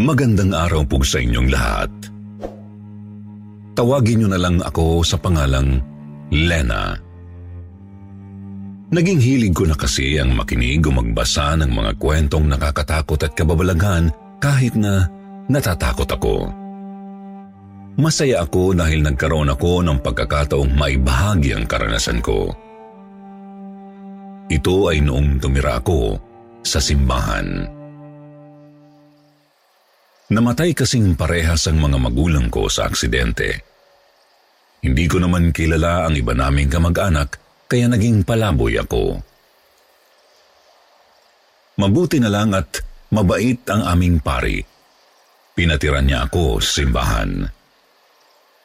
Magandang araw po sa inyong lahat. Tawagin niyo na lang ako sa pangalang Lena. Naging hilig ko na kasi ang makinig o magbasa ng mga kwentong nakakatakot at kababalaghan kahit na natatakot ako. Masaya ako dahil nagkaroon ako ng pagkakataong maibahagi ang karanasan ko. Ito ay noong tumira ako sa simbahan. Namatay kasing parehas ang mga magulang ko sa aksidente. Hindi ko naman kilala ang iba naming kamag-anak kaya naging palaboy ako. Mabuti na lang at mabait ang aming pari. Pinatiran niya ako sa simbahan.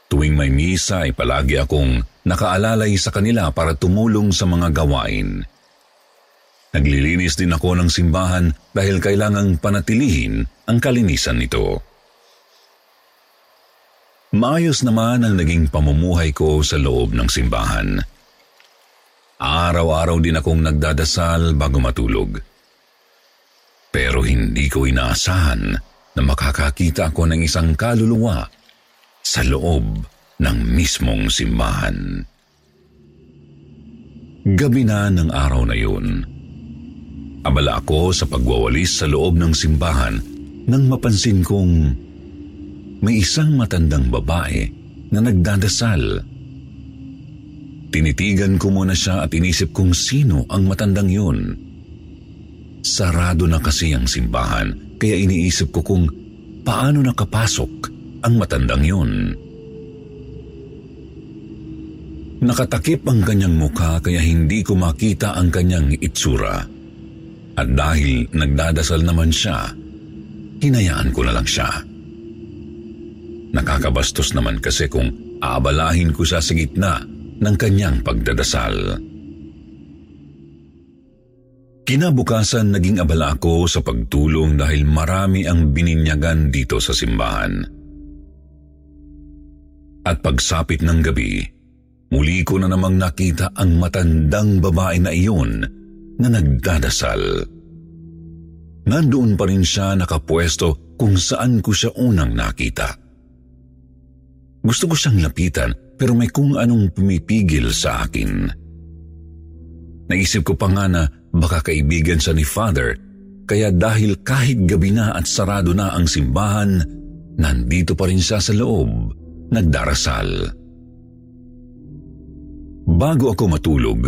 Tuwing may misa ay palagi akong nakaalalay sa kanila para tumulong sa mga gawain. Naglilinis din ako ng simbahan dahil kailangang panatilihin ang kalinisan nito. Maayos naman ang naging pamumuhay ko sa loob ng simbahan. Araw-araw din akong nagdadasal bago matulog. Pero hindi ko inaasahan na makakakita ako ng isang kaluluwa sa loob ng mismong simbahan. Gabi na ng araw na yun. Abala ako sa pagwawalis sa loob ng simbahan nang mapansin kong may isang matandang babae na nagdadasal. Tinitigan ko muna siya at inisip kong sino ang matandang yun. Sarado na kasi ang simbahan kaya iniisip ko kung paano nakapasok ang matandang yun. Nakatakip ang kanyang mukha kaya hindi ko makita ang kanyang itsura. At dahil nagdadasal naman siya, hinayaan ko na lang siya. Nakakabastos naman kasi kung aabalahin ko siya sa gitna ng kanyang pagdadasal. Kinabukasan naging abala ako sa pagtulong dahil marami ang bininyagan dito sa simbahan. At pagsapit ng gabi, muli ko na namang nakita ang matandang babae na iyon na nagdadasal. Nandoon pa rin siya nakapwesto kung saan ko siya unang nakita. Gusto ko siyang lapitan pero may kung anong pumipigil sa akin. Naisip ko pa nga na baka kaibigan siya ni Father kaya dahil kahit gabi na at sarado na ang simbahan, nandito pa rin siya sa loob, nagdarasal. Bago ako matulog,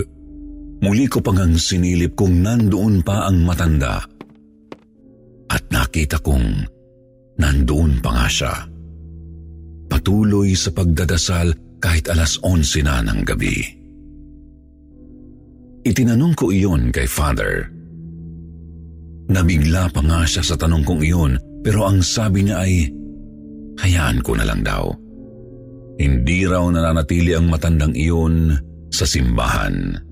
muli ko pang ang sinilip kung nandoon pa ang matanda. At nakita kong nandoon pa nga siya. Patuloy sa pagdadasal kahit alas 11 na ng gabi. Itinanong ko iyon kay Father. Nabigla pa nga siya sa tanong kong iyon pero ang sabi niya ay, hayaan ko na lang daw. Hindi raw nananatili ang matandang iyon sa simbahan.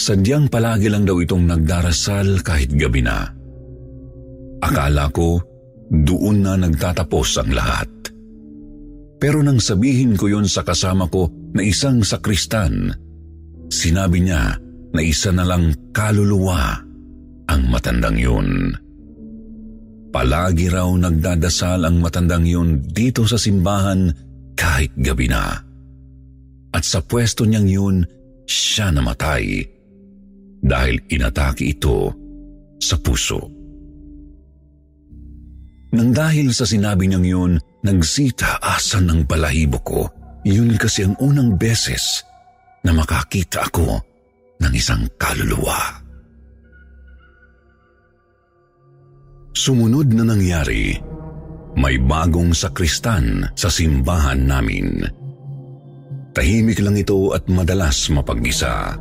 Sadyang palagi lang daw itong nagdarasal kahit gabi na. Akala ko doon na nagtatapos ang lahat. Pero nang sabihin ko yon sa kasama ko na isang sakristan, sinabi niya na isa na lang kaluluwa ang matandang yun. Palagi raw nagdadasal ang matandang yun dito sa simbahan kahit gabi na. At sa pwesto niyang yun, siya namatay dahil inatake ito sa puso. Nang dahil sa sinabi niyang yun, Nagsita-asan ng balahibo ko. Yun kasi ang unang beses na makakita ako ng isang kaluluwa. Sumunod na nangyari, may bagong sakristan sa simbahan namin. Tahimik lang ito at madalas mapag-isa.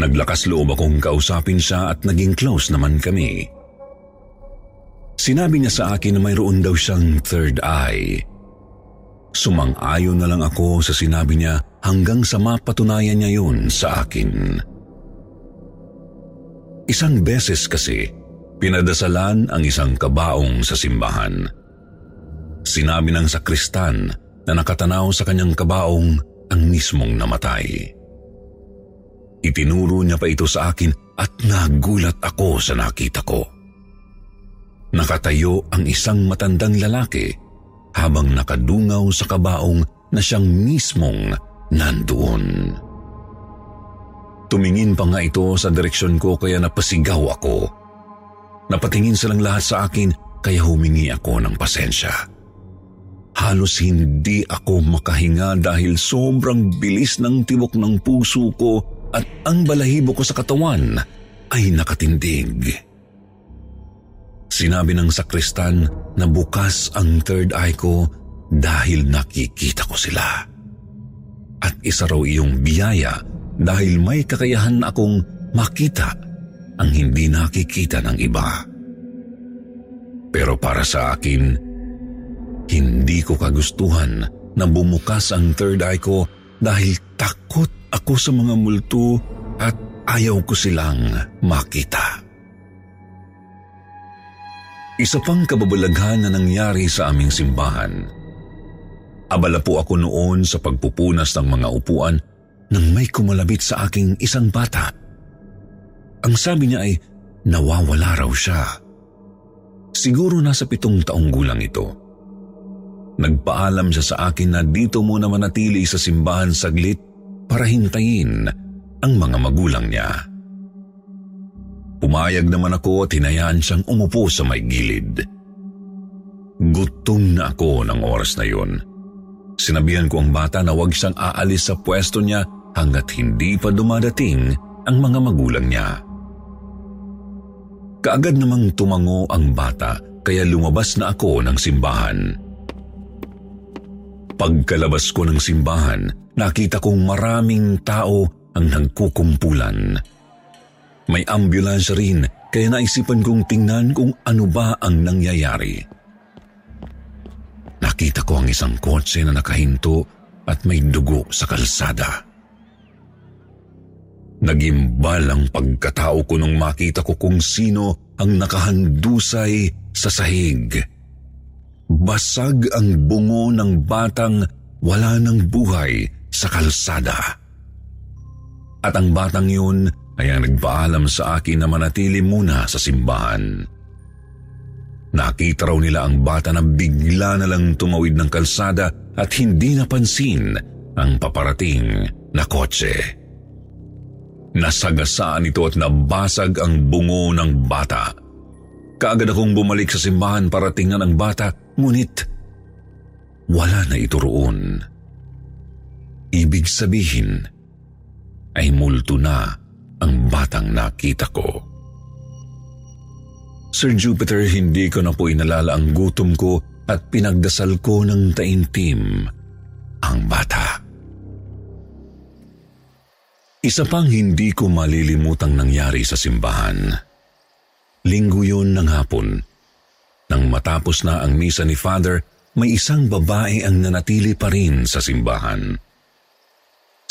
Naglakas loob akong kausapin siya at naging close naman kami. Sinabi niya sa akin na mayroon daw siyang third eye. Sumang-ayon na lang ako sa sinabi niya hanggang sa mapatunayan niya yun sa akin. Isang beses kasi, pinadasalan ang isang kabaong sa simbahan. Sinabi ng sakristan na nakatanaw sa kanyang kabaong ang mismong namatay. Itinuro niya pa ito sa akin at nagulat ako sa nakita ko. Nakatayo ang isang matandang lalaki habang nakadungaw sa kabaong na siyang mismong nandoon. Tumingin pa nga ito sa direksyon ko kaya napasigaw ako. Napatingin silang lahat sa akin kaya humingi ako ng pasensya. Halos hindi ako makahinga dahil sobrang bilis ng tibok ng puso ko at ang balahibo ko sa katawan ay nakatindig. Sinabi ng sakristan na bukas ang third eye ko dahil nakikita ko sila. At isa raw iyong biyaya dahil may kakayahan akong makita ang hindi nakikita ng iba. Pero para sa akin, hindi ko kagustuhan na bumukas ang third eye ko dahil takot ako sa mga multo at ayaw ko silang makita. Isa pang kababalaghan na nangyari sa aming simbahan. Abala po ako noon sa pagpupunas ng mga upuan nang may kumalabit sa aking isang bata. Ang sabi niya ay nawawala raw siya. Siguro nasa pitong taong gulang ito. Nagpaalam siya sa akin na dito muna manatili sa simbahan saglit para hintayin ang mga magulang niya. Pumayag naman ako at hinayaan siyang umupo sa may gilid. Gutom na ako ng oras na yun. Sinabihan ko ang bata na huwag siyang aalis sa pwesto niya hanggat hindi pa dumadating ang mga magulang niya. Kaagad namang tumango ang bata kaya lumabas na ako ng simbahan. Pagkalabas ko ng simbahan, nakita kong maraming tao ang nagkukumpulan. May ambulansya rin kaya naisipan kong tingnan kung ano ba ang nangyayari. Nakita ko ang isang kotse na nakahinto at may dugo sa kalsada. Nagimbal ang pagkatao ko nung makita ko kung sino ang nakahandusay sa sahig. Basag ang bungo ng batang wala ng buhay sa kalsada. At ang batang yun ay ang nagpaalam sa akin na manatili muna sa simbahan. Nakita raw nila ang bata na bigla na lang tumawid ng kalsada at hindi napansin ang paparating na kotse. Nasagasaan ito at nabasag ang bungo ng bata. Kaagad akong bumalik sa simbahan para tingnan ang bata, ngunit wala na ito roon. Ibig sabihin ay multo na ang batang nakita ko. Sir Jupiter, hindi ko na po inalala ang gutom ko at pinagdasal ko ng taintim ang bata. Isa pang hindi ko malilimutang nangyari sa simbahan. Linggo yun ng hapon. Nang matapos na ang misa ni Father, may isang babae ang nanatili pa rin sa simbahan.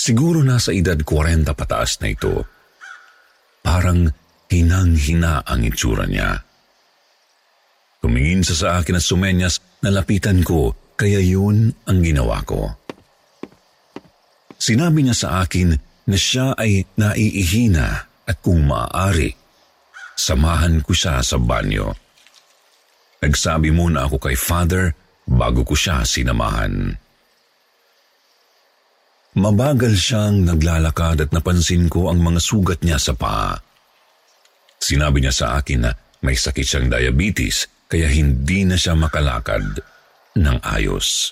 Siguro nasa edad 40 pataas na ito. Parang hinang-hina ang itsura niya. Tumingin sa sa akin at sumenyas na lapitan ko, kaya yun ang ginawa ko. Sinabi niya sa akin na siya ay naiihina at kung maaari, samahan ko siya sa banyo. Nagsabi muna ako kay Father bago ko siya sinamahan. Mabagal siyang naglalakad at napansin ko ang mga sugat niya sa paa. Sinabi niya sa akin na may sakit siyang diabetes kaya hindi na siya makalakad ng ayos.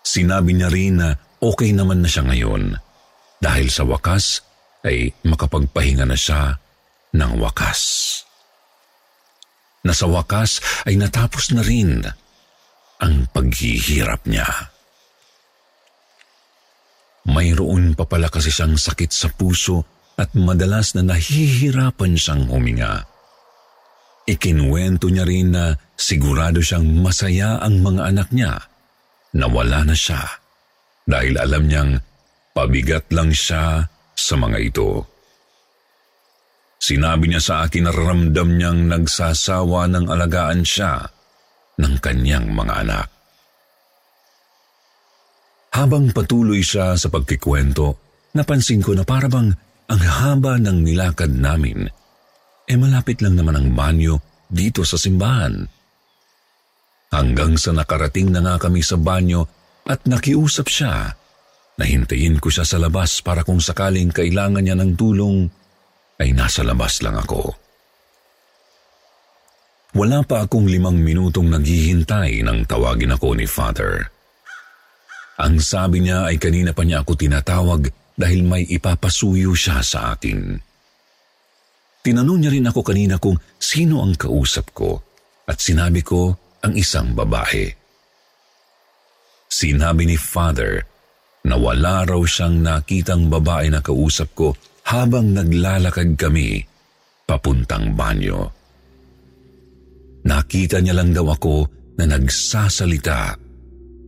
Sinabi niya rin na okay naman na siya ngayon dahil sa wakas ay makapagpahinga na siya ng wakas. Na sa wakas ay natapos na rin ang paghihirap niya. Mayroon pa pala kasi siyang sakit sa puso at madalas na nahihirapan siyang huminga. Ikinwento niya rin na sigurado siyang masaya ang mga anak niya na wala na siya dahil alam niyang pabigat lang siya sa mga ito. Sinabi niya sa akin na ramdam niyang nagsasawa ng alagaan siya ng kanyang mga anak. Habang patuloy siya sa pagkikwento, napansin ko na parabang ang haba ng nilakad namin, eh malapit lang naman ang banyo dito sa simbahan. Hanggang sa nakarating na nga kami sa banyo at nakiusap siya na hintayin ko siya sa labas para kung sakaling kailangan niya ng tulong, ay nasa labas lang ako. Wala pa akong limang minutong naghihintay nang tawagin ako ni Father. Ang sabi niya ay kanina pa niya ako tinatawag dahil may ipapasuyo siya sa akin. Tinanong niya rin ako kanina kung sino ang kausap ko at sinabi ko ang isang babae. Sinabi ni Father na wala raw siyang nakitang babae na kausap ko habang naglalakad kami papuntang banyo. Nakita niya lang daw ako na nagsasalita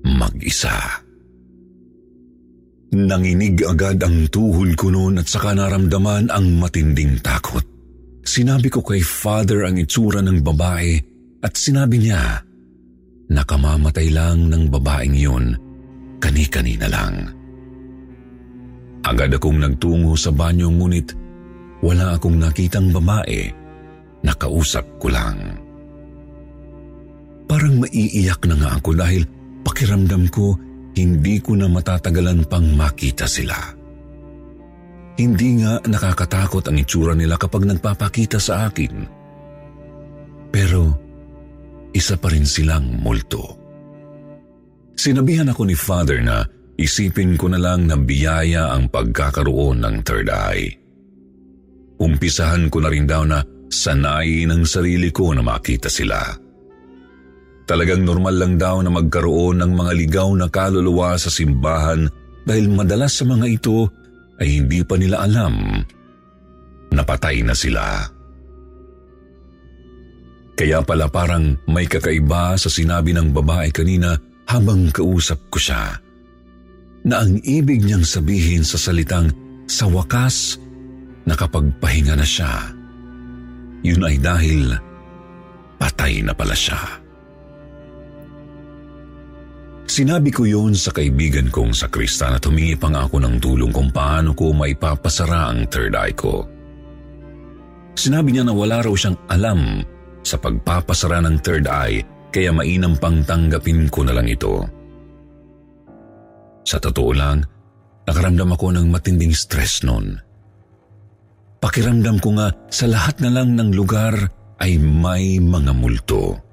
mag-isa. Nanginig agad ang tuhod ko noon at saka naramdaman ang matinding takot. Sinabi ko kay father ang itsura ng babae at sinabi niya nakamamatay lang ng babaeng yun kani-kanina lang. Agad akong nagtungo sa banyo ngunit wala akong nakitang babae, nakausap ko lang. Parang maiiyak na nga ako dahil pakiramdam ko hindi ko na matatagalan pang makita sila. Hindi nga nakakatakot ang itsura nila kapag nagpapakita sa akin. Pero isa pa rin silang multo. Sinabihan ako ni Father na isipin ko na lang na biyaya ang pagkakaroon ng third eye. Umpisahan ko na rin daw na sanay ng sarili ko na makita sila. Talagang normal lang daw na magkaroon ng mga ligaw na kaluluwa sa simbahan dahil madalas sa mga ito ay hindi pa nila alam na patay na sila. Kaya pala parang may kakaiba sa sinabi ng babae kanina habang kausap ko siya. Na ang ibig niyang sabihin sa salitang sa wakas nakapagpahinga na siya. Yun ay dahil patay na pala siya. Sinabi ko yon sa kaibigan kong sa Krista at humingi pa nga ako ng tulong kung paano ko maipapasara ang third eye ko. Sinabi niya na wala raw siyang alam sa pagpapasara ng third eye kaya mainam pang tanggapin ko na lang ito. Sa totoo lang, nakaramdam ako ng matinding stress noon. Pakiramdam ko nga sa lahat na lang ng lugar ay may mga multo.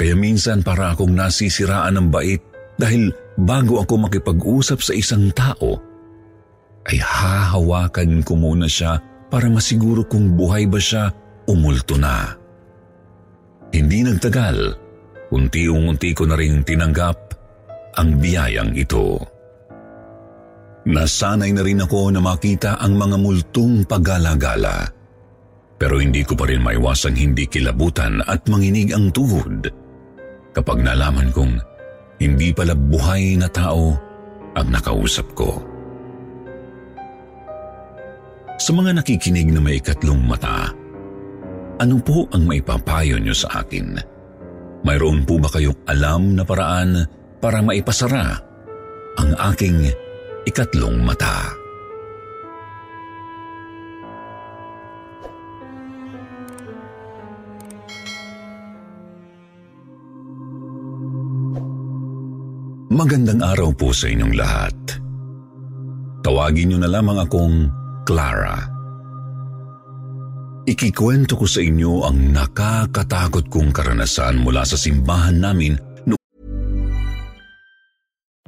Kaya minsan para akong nasisiraan ng bait dahil bago ako makipag-usap sa isang tao, ay hahawakan ko muna siya para masiguro kung buhay ba siya o multo na. Hindi nagtagal, unti-unti ko na rin tinanggap ang biyayang ito. Nasanay na rin ako na makita ang mga multong paggalagala. Pero hindi ko pa rin maiwasang hindi kilabutan at manginig ang tuhod kapag nalaman kong hindi pala buhay na tao ang nakausap ko. Sa mga nakikinig na may ikatlong mata, ano po ang maipapayo niyo sa akin? Mayroon po ba kayong alam na paraan para maipasara ang aking ikatlong mata? Magandang araw po sa inyong lahat. Tawagin niyo na lamang akong Clara. Ikikwento ko sa inyo ang nakakatakot kong karanasan mula sa simbahan namin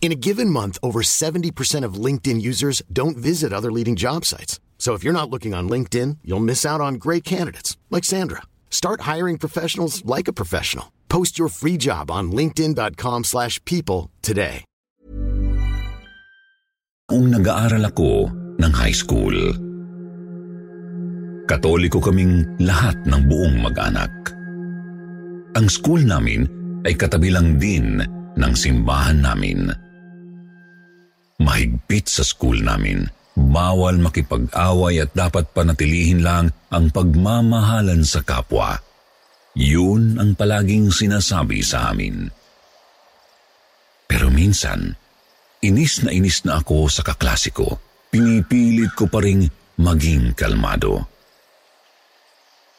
In a given month, over 70% of LinkedIn users don't visit other leading job sites. So if you're not looking on LinkedIn, you'll miss out on great candidates like Sandra. Start hiring professionals like a professional. Post your free job on linkedin.com/people today. Kung nag-aaral ako ng high school. Katoliko kaming lahat ng buong mag-anak. Ang school namin ay katabi lang din ng simbahan namin. Mahigpit sa school namin, bawal makipag-away at dapat panatilihin lang ang pagmamahalan sa kapwa. Yun ang palaging sinasabi sa amin. Pero minsan, inis na inis na ako sa kaklase ko. Pinipilit ko pa ring maging kalmado.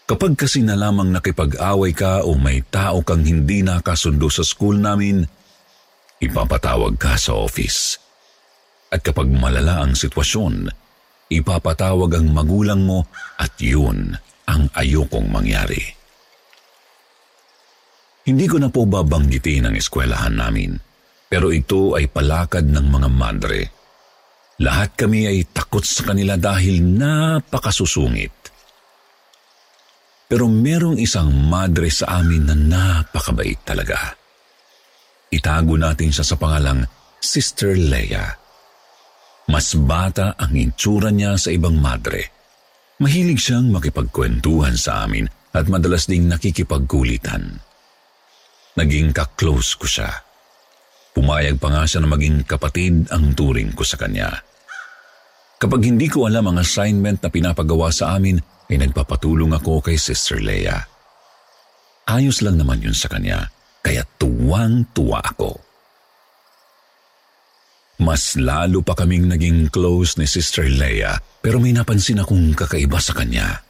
Kapag kasi na lamang nakipag-away ka o may tao kang hindi nakasundo sa school namin, ipapatawag ka sa office. At kapag malala ang sitwasyon, ipapatawag ang magulang mo at yun ang ayokong mangyari. Hindi ko na po babanggitin ang eskwelahan namin, pero ito ay palakad ng mga madre. Lahat kami ay takot sa kanila dahil napakasusungit. Pero merong isang madre sa amin na napakabait talaga. Itago natin siya sa pangalang Sister Leia. Mas bata ang itsura niya sa ibang madre. Mahilig siyang makipagkwentuhan sa amin at madalas ding nakikipagkulitan. Naging ka-close ko siya. Pumayag pa nga siya na maging kapatid ang turing ko sa kanya. Kapag hindi ko alam ang assignment na pinapagawa sa amin, ay nagpapatulong ako kay Sister Leia. Ayos lang naman yun sa kanya, kaya tuwang-tuwa ako. Mas lalo pa kaming naging close ni Sister Leia pero may napansin akong kakaiba sa kanya.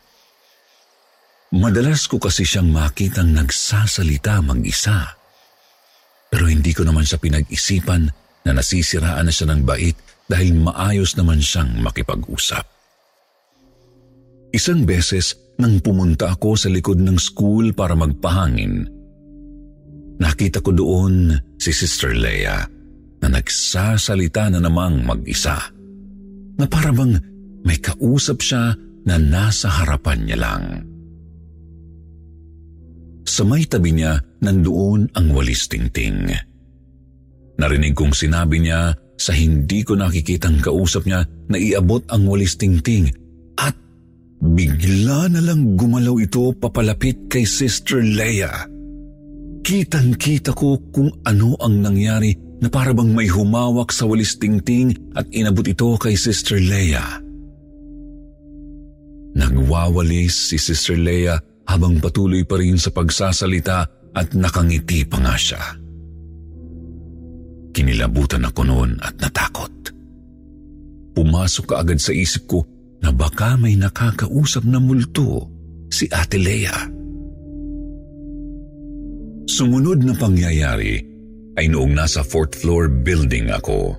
Madalas ko kasi siyang makitang nagsasalita mag-isa. Pero hindi ko naman siya pinag-isipan na nasisiraan na siya ng bait dahil maayos naman siyang makipag-usap. Isang beses nang pumunta ako sa likod ng school para magpahangin, nakita ko doon si Sister Leia na nagsasalita na namang mag-isa. Na parang may kausap siya na nasa harapan niya lang. Sa may tabi niya, nandoon ang walis tingting. Narinig kong sinabi niya sa hindi ko nakikitang kausap niya na iabot ang walis tingting at bigla na lang gumalaw ito papalapit kay Sister Leia. Kitang-kita ko kung ano ang nangyari na para bang may humawak sa walis tingting at inabot ito kay Sister Leia. Nagwawalis si Sister Leia habang patuloy pa rin sa pagsasalita at nakangiti pa nga siya. Kinilabutan ako noon at natakot. Pumasok ka agad sa isip ko na baka may nakakausap na multo si Ate Leia. Sumunod na pangyayari ay noong nasa fourth floor building ako.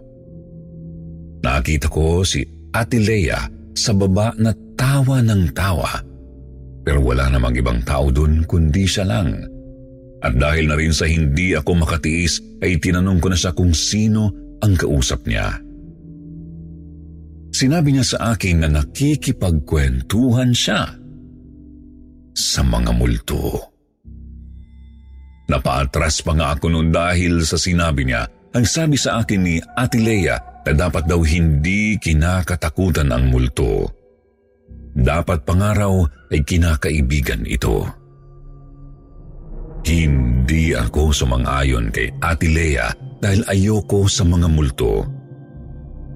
Nakita ko si Ate Leia sa baba na tawa ng tawa pero wala namang ibang tao doon kundi siya lang. At dahil na rin sa hindi ako makatiis ay tinanong ko na siya kung sino ang kausap niya. Sinabi niya sa akin na nakikipagkwentuhan siya sa mga multo. Napaatras pa nga ako noon dahil sa sinabi niya, ang sabi sa akin ni Ate Leia na dapat daw hindi kinakatakutan ang multo. Dapat pangaraw ay kinakaibigan ito. Hindi ako sumang-ayon kay Ate Leia dahil ayoko sa mga multo.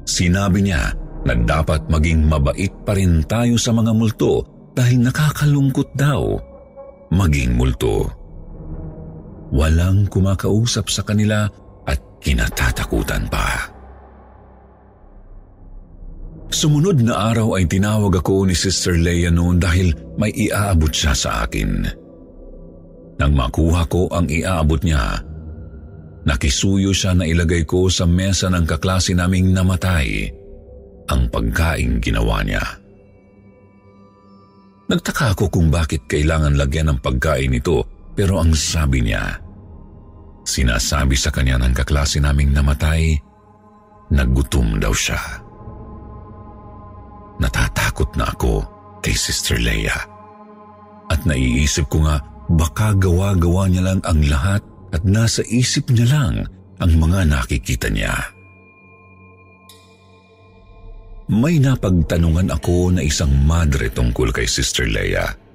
Sinabi niya na dapat maging mabait pa rin tayo sa mga multo dahil nakakalungkot daw maging multo. Walang kumakausap sa kanila at kinatatakutan pa. Sumunod na araw ay tinawag ako ni Sister Leia noon dahil may iaabot siya sa akin. Nang makuha ko ang iaabot niya, nakisuyo siya na ilagay ko sa mesa ng kaklase naming namatay ang pagkain ginawa niya. Nagtaka ako kung bakit kailangan lagyan ng pagkain ito pero ang sabi niya, sinasabi sa kanya ng kaklase naming namatay na gutom daw siya. Natatakot na ako kay Sister Leia. At naiisip ko nga baka gawa-gawa niya lang ang lahat at nasa isip niya lang ang mga nakikita niya. May napagtanungan ako na isang madre tungkol kay Sister Leia.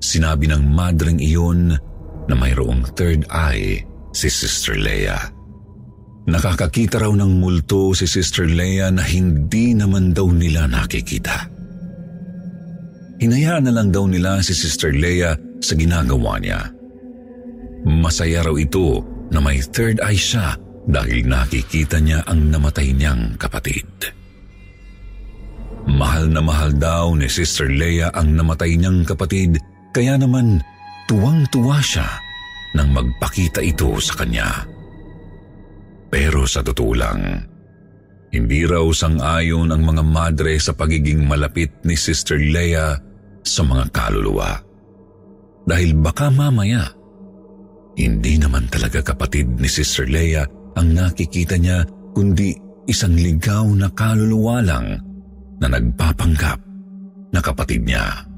Sinabi ng madring iyon na mayroong third eye si Sister Leia. Nakakakita raw ng multo si Sister Leia na hindi naman daw nila nakikita. Hinayaan na lang daw nila si Sister Leia sa ginagawa niya. Masaya raw ito na may third eye siya dahil nakikita niya ang namatay niyang kapatid. Mahal na mahal daw ni Sister Leia ang namatay niyang kapatid kaya naman tuwang-tuwa siya nang magpakita ito sa kanya. Pero sa totoo lang, hindi raw sang-ayon ang mga madre sa pagiging malapit ni Sister Leia sa mga kaluluwa. Dahil baka mamaya, hindi naman talaga kapatid ni Sister Leia ang nakikita niya kundi isang ligaw na kaluluwa lang na nagpapanggap na kapatid niya.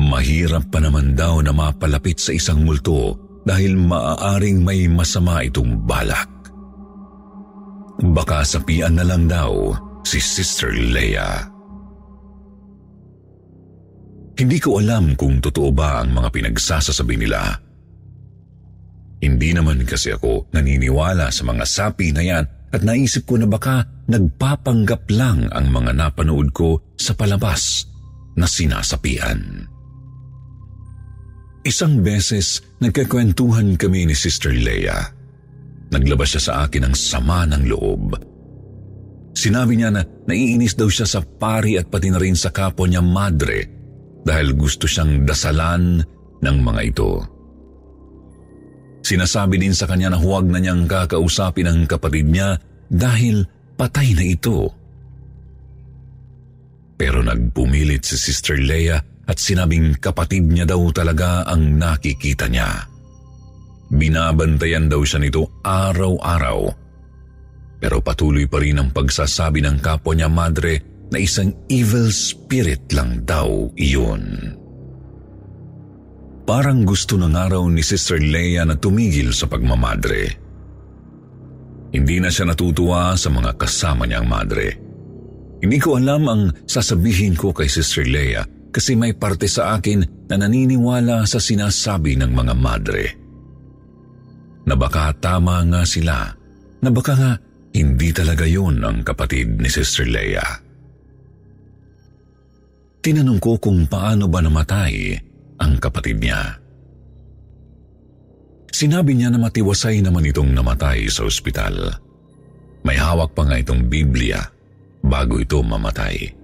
Mahirap pa naman daw na mapalapit sa isang multo dahil maaaring may masama itong balak. Baka sapian na lang daw si Sister Leia. Hindi ko alam kung totoo ba ang mga pinagsasasabi nila. Hindi naman kasi ako naniniwala sa mga sapi na yan at naisip ko na baka nagpapanggap lang ang mga napanood ko sa palabas na sinasapian. Isang beses, nagkakwentuhan kami ni Sister Leia. Naglabas siya sa akin ng sama ng loob. Sinabi niya na naiinis daw siya sa pari at pati na rin sa kapwa niya madre dahil gusto siyang dasalan ng mga ito. Sinasabi din sa kanya na huwag na niyang kakausapin ang kapatid niya dahil patay na ito. Pero nagpumilit si Sister Leia at sinabing kapatid niya daw talaga ang nakikita niya. Binabantayan daw siya nito araw-araw. Pero patuloy pa rin ang pagsasabi ng kapwa niya madre na isang evil spirit lang daw iyon. Parang gusto ng araw ni Sister Leia na tumigil sa pagmamadre. Hindi na siya natutuwa sa mga kasama niyang madre. Hindi ko alam ang sasabihin ko kay Sister Leia kasi may parte sa akin na naniniwala sa sinasabi ng mga madre. Na baka tama nga sila, na baka nga hindi talaga yun ang kapatid ni Sister Leia. Tinanong ko kung paano ba namatay ang kapatid niya. Sinabi niya na matiwasay naman itong namatay sa ospital. May hawak pa nga itong Biblia bago ito mamatay.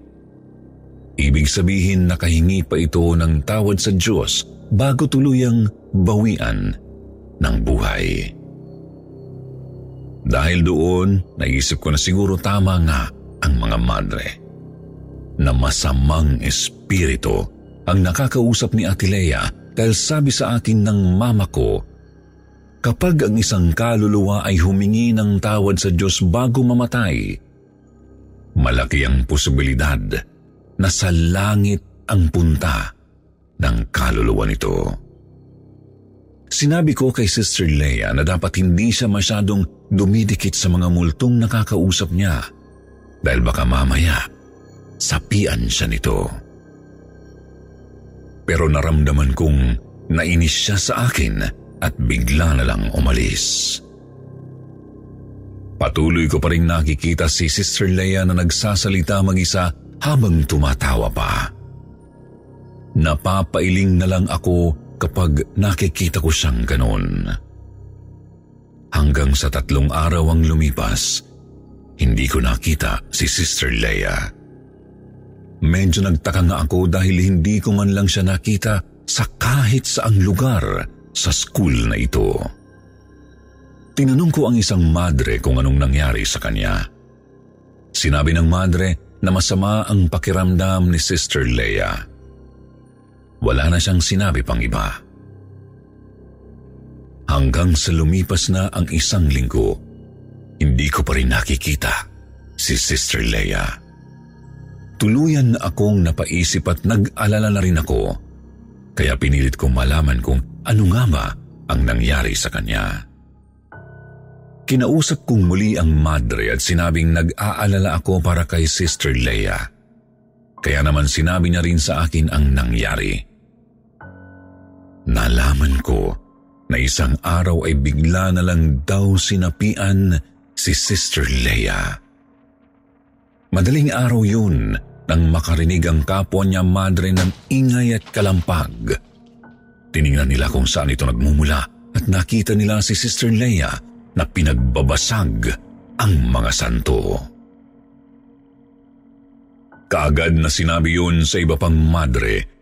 Ibig sabihin nakahingi pa ito ng tawad sa Diyos bago tuluyang bawian ng buhay. Dahil doon, naisip ko na siguro tama nga ang mga madre na masamang espiritu ang nakakausap ni Atilea dahil sabi sa akin ng mama ko, kapag ang isang kaluluwa ay humingi ng tawad sa Diyos bago mamatay, malaki ang posibilidad na sa langit ang punta ng kaluluwa nito. Sinabi ko kay Sister Leia na dapat hindi siya masyadong dumidikit sa mga multong nakakausap niya dahil baka mamaya sapian siya nito. Pero naramdaman kong nainis siya sa akin at bigla na lang umalis. Patuloy ko pa rin nakikita si Sister Leia na nagsasalita mag-isa habang tumatawa pa. Napapailing na lang ako kapag nakikita ko siyang ganon. Hanggang sa tatlong araw ang lumipas, hindi ko nakita si Sister Leia. Medyo nagtaka nga ako dahil hindi ko man lang siya nakita sa kahit saang lugar sa school na ito. Tinanong ko ang isang madre kung anong nangyari sa kanya. Sinabi ng madre na masama ang pakiramdam ni Sister Leia. Wala na siyang sinabi pang iba. Hanggang sa lumipas na ang isang linggo, hindi ko pa rin nakikita si Sister Leia. Tuluyan na akong napaisip at nag-alala na rin ako, kaya pinilit kong malaman kung ano nga ba ang nangyari sa kanya. Kinausap kong muli ang madre at sinabing nag-aalala ako para kay Sister Leia. Kaya naman sinabi niya rin sa akin ang nangyari. Nalaman ko na isang araw ay bigla na lang daw sinapian si Sister Leia. Madaling araw yun nang makarinig ang kapwa niya madre ng ingay at kalampag. Tiningnan nila kung saan ito nagmumula at nakita nila si Sister Leia na pinagbabasag ang mga santo. Kaagad na sinabi yun sa iba pang madre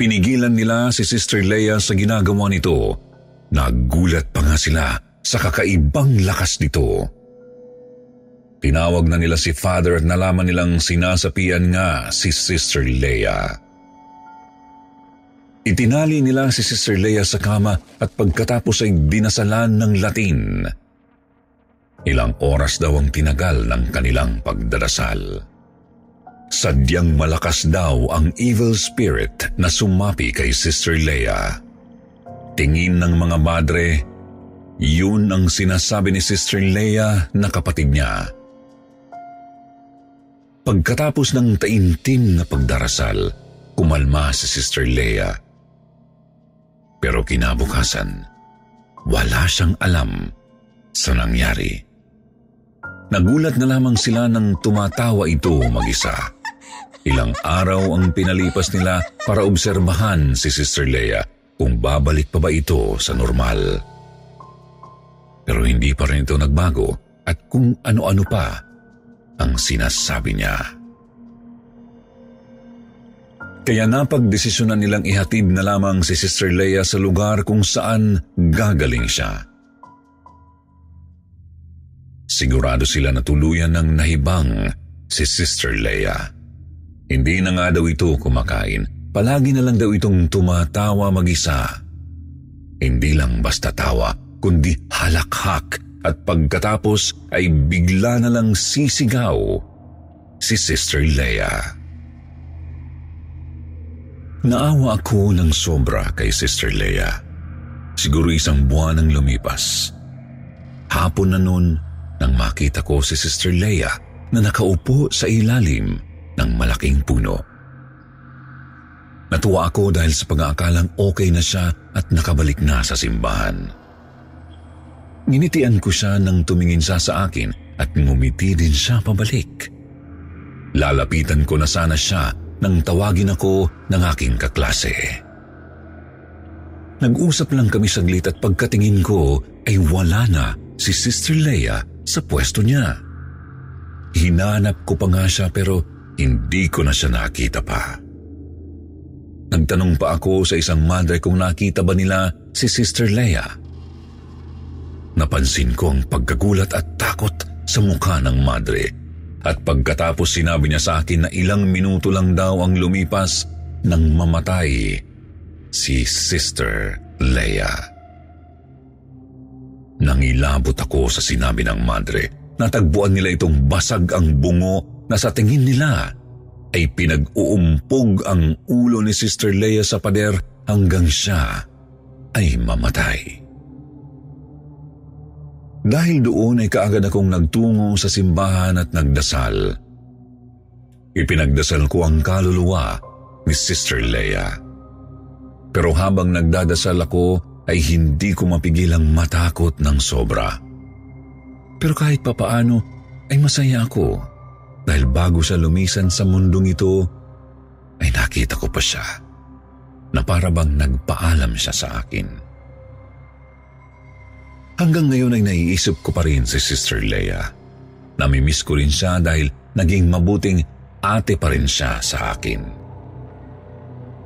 Pinigilan nila si Sister Leia sa ginagawa nito. Nagulat pa nga sila sa kakaibang lakas nito. Tinawag na nila si Father at nalaman nilang sinasapian nga si Sister Leia. Itinali nila si Sister Leia sa kama at pagkatapos ay dinasalan ng Latin. Ilang oras daw ang tinagal ng kanilang pagdarasal. Sadyang malakas daw ang evil spirit na sumapi kay Sister Leia. Tingin ng mga madre, yun ang sinasabi ni Sister Leia na kapatid niya. Pagkatapos ng taintim na pagdarasal, kumalma si Sister Leia. Pero kinabukasan, wala siyang alam sa nangyari. Nagulat na lamang sila nang tumatawa ito mag-isa. Ilang araw ang pinalipas nila para obserbahan si Sister Leia kung babalik pa ba ito sa normal. Pero hindi pa rin ito nagbago at kung ano-ano pa ang sinasabi niya. Kaya napagdesisyonan nilang ihatid na lamang si Sister Leia sa lugar kung saan gagaling siya. Sigurado sila na tuluyan ng nahibang si Sister Leia. Hindi na nga daw ito kumakain. Palagi na lang daw itong tumatawa mag-isa. Hindi lang basta tawa, kundi halakhak at pagkatapos ay bigla na lang sisigaw si Sister Leia. Naawa ako ng sobra kay Sister Leia. Siguro isang buwan ang lumipas. Hapon na noon nang makita ko si Sister Leia na nakaupo sa ilalim ng malaking puno. Natuwa ako dahil sa pag-aakalang okay na siya at nakabalik na sa simbahan. Nginitian ko siya nang tumingin siya sa akin at ngumiti din siya pabalik. Lalapitan ko na sana siya nang tawagin ako ng aking kaklase. Nag-usap lang kami saglit at pagkatingin ko ay wala na si Sister Leia sa pwesto niya. Hinanap ko pa nga siya pero hindi ko na siya nakita pa. Nagtanong pa ako sa isang mother kung nakita ba nila si Sister Leia. Napansin ko ang pagkagulat at takot sa mukha ng madre at pagkatapos sinabi niya sa akin na ilang minuto lang daw ang lumipas nang mamatay si Sister Leia. Nangilabot ako sa sinabi ng madre. Natagpuan nila itong basag ang bungo na sa tingin nila ay pinag-uumpog ang ulo ni Sister Leia sa pader hanggang siya ay mamatay. Dahil doon ay kaagad akong nagtungo sa simbahan at nagdasal. Ipinagdasal ko ang kaluluwa ni Sister Leia. Pero habang nagdadasal ako ay hindi ko mapigilang matakot ng sobra. Pero kahit papaano ay masaya ako dahil bago siya lumisan sa mundong ito ay nakita ko pa siya na parabang nagpaalam siya sa akin. Hanggang ngayon ay naiisip ko pa rin si Sister Leia. Namimiss ko rin siya dahil naging mabuting ate pa rin siya sa akin.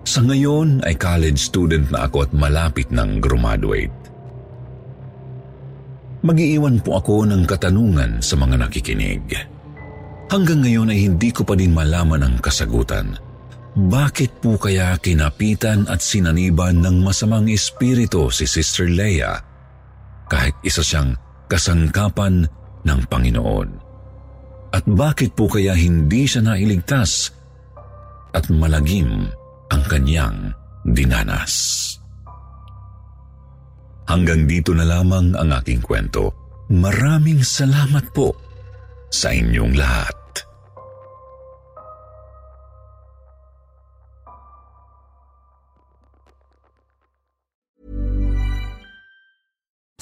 Sa ngayon ay college student na ako at malapit ng graduate. Magiiwan po ako ng katanungan sa mga nakikinig. Hanggang ngayon ay hindi ko pa din malaman ang kasagutan. Bakit po kaya kinapitan at sinaniban ng masamang espiritu si Sister Leia kahit isa siyang kasangkapan ng Panginoon. At bakit po kaya hindi siya nailigtas at malagim ang kanyang dinanas? Hanggang dito na lamang ang aking kwento. Maraming salamat po sa inyong lahat.